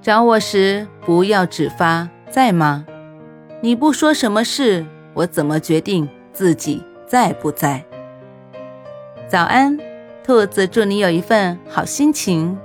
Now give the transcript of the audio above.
找我时不要只发在吗？你不说什么事，我怎么决定自己在不在？早安，兔子，祝你有一份好心情。